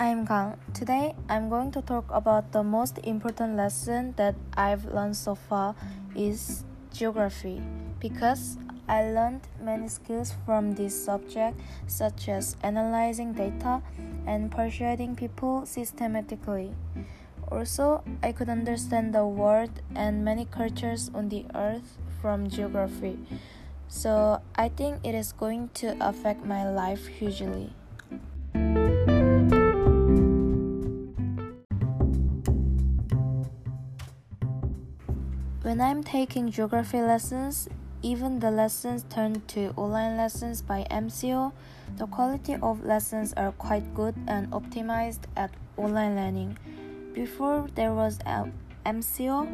I'm Kang. Today, I'm going to talk about the most important lesson that I've learned so far is geography because I learned many skills from this subject such as analyzing data and persuading people systematically. Also, I could understand the world and many cultures on the earth from geography. So, I think it is going to affect my life hugely. When I'm taking geography lessons, even the lessons turned to online lessons by MCO, the quality of lessons are quite good and optimized at online learning. Before there was MCO,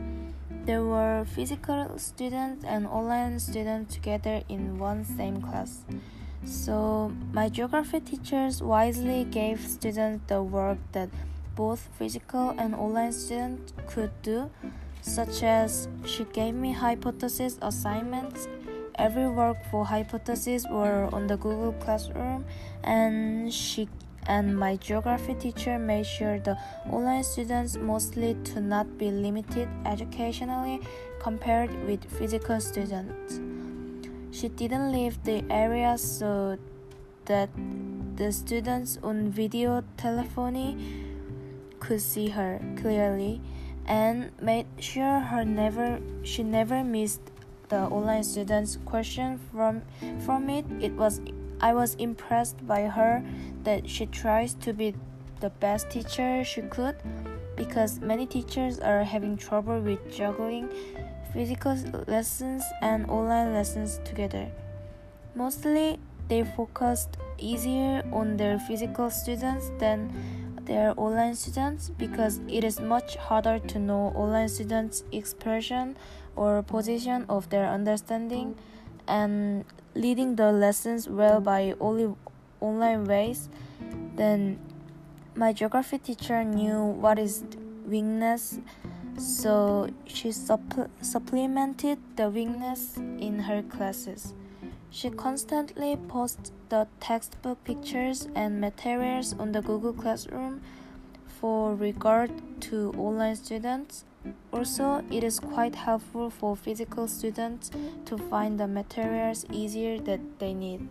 there were physical students and online students together in one same class. So, my geography teachers wisely gave students the work that both physical and online students could do, such as she gave me hypothesis assignments. Every work for hypothesis were on the Google Classroom, and she and my geography teacher made sure the online students mostly to not be limited educationally compared with physical students. She didn't leave the area so that the students on video telephony could see her clearly and made sure her never she never missed the online students question from from it it was I was impressed by her that she tries to be the best teacher she could because many teachers are having trouble with juggling physical lessons and online lessons together. Mostly, they focused easier on their physical students than their online students because it is much harder to know online students' expression or position of their understanding and leading the lessons well by only online ways, then my geography teacher knew what is weakness, so she supp- supplemented the weakness in her classes. She constantly posts the textbook pictures and materials on the Google Classroom for regard to online students also, it is quite helpful for physical students to find the materials easier that they need.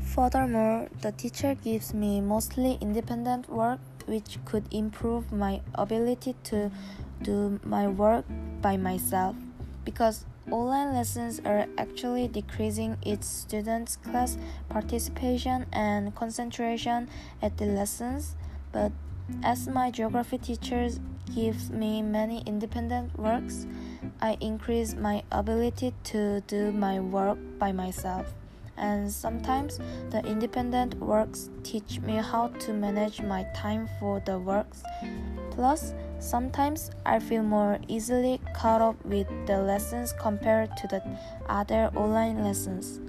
Furthermore, the teacher gives me mostly independent work which could improve my ability to do my work by myself because online lessons are actually decreasing its students' class participation and concentration at the lessons, but as my geography teachers gives me many independent works, I increase my ability to do my work by myself. And sometimes the independent works teach me how to manage my time for the works. Plus, Sometimes I feel more easily caught up with the lessons compared to the other online lessons.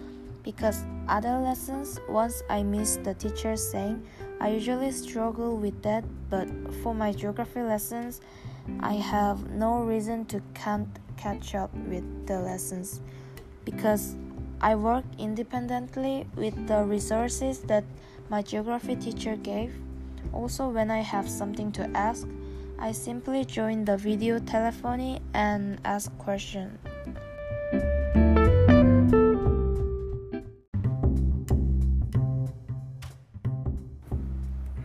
Because other lessons, once I miss the teacher saying, I usually struggle with that, but for my geography lessons, I have no reason to can't catch up with the lessons because I work independently with the resources that my geography teacher gave. Also, when I have something to ask, I simply join the video telephony and ask questions.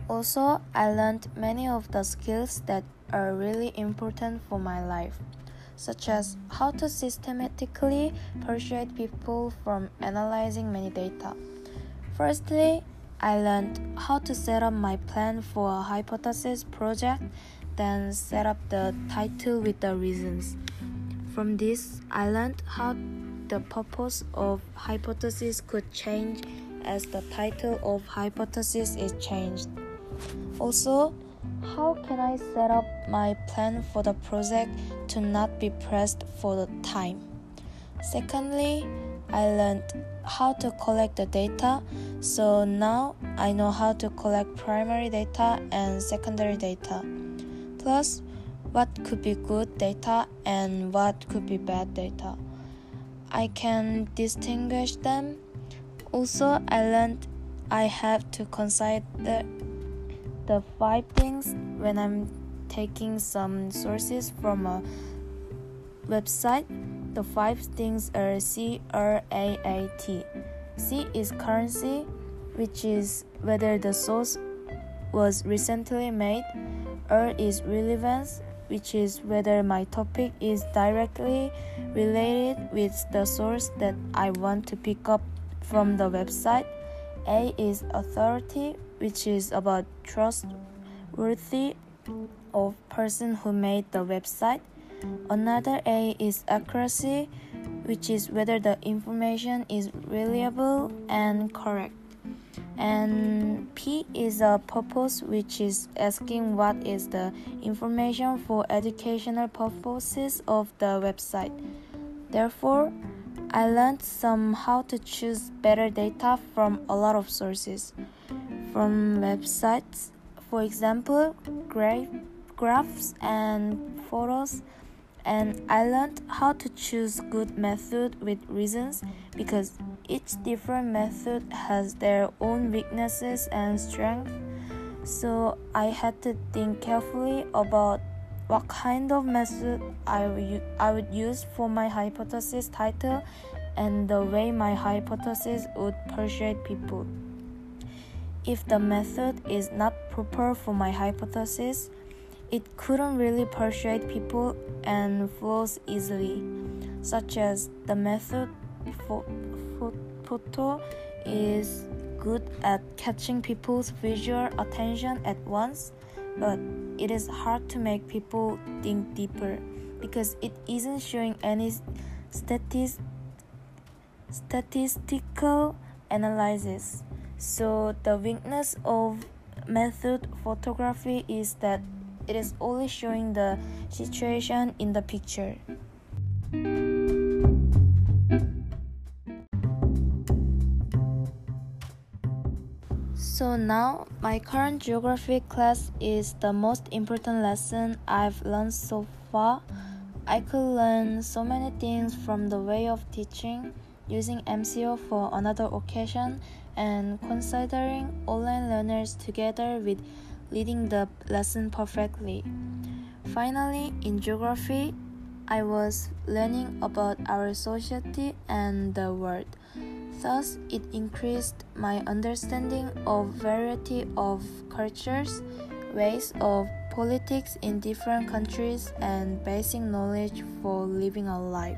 Also, I learned many of the skills that are really important for my life, such as how to systematically persuade people from analyzing many data. Firstly, I learned how to set up my plan for a hypothesis project then set up the title with the reasons. From this, I learned how the purpose of hypothesis could change as the title of hypothesis is changed. Also, how can I set up my plan for the project to not be pressed for the time? Secondly, I learned how to collect the data, so now I know how to collect primary data and secondary data plus what could be good data and what could be bad data. I can distinguish them. Also, I learned I have to consider the five things when I'm taking some sources from a website. The five things are C R A A P. C is currency, which is whether the source was recently made. R is relevance, which is whether my topic is directly related with the source that I want to pick up from the website. A is authority, which is about trustworthy of person who made the website. Another A is accuracy, which is whether the information is reliable and correct. And P is a purpose, which is asking what is the information for educational purposes of the website. Therefore, I learned some how to choose better data from a lot of sources. From websites, for example, graph, graphs and photos, and I learned how to choose good method with reasons because each different method has their own weaknesses and strengths. So I had to think carefully about what kind of method I would, I would use for my hypothesis title and the way my hypothesis would persuade people. If the method is not proper for my hypothesis, it couldn't really persuade people and flows easily, such as the method for, photo is good at catching people's visual attention at once, but it is hard to make people think deeper because it isn't showing any statist statistical analysis. So the weakness of method photography is that it is only showing the situation in the picture. So now, my current geography class is the most important lesson I've learned so far. I could learn so many things from the way of teaching, using MCO for another occasion, and considering online learners together with leading the lesson perfectly. Finally, in geography, I was learning about our society and the world. Thus, it increased my understanding of variety of cultures, ways of politics in different countries, and basic knowledge for living a life.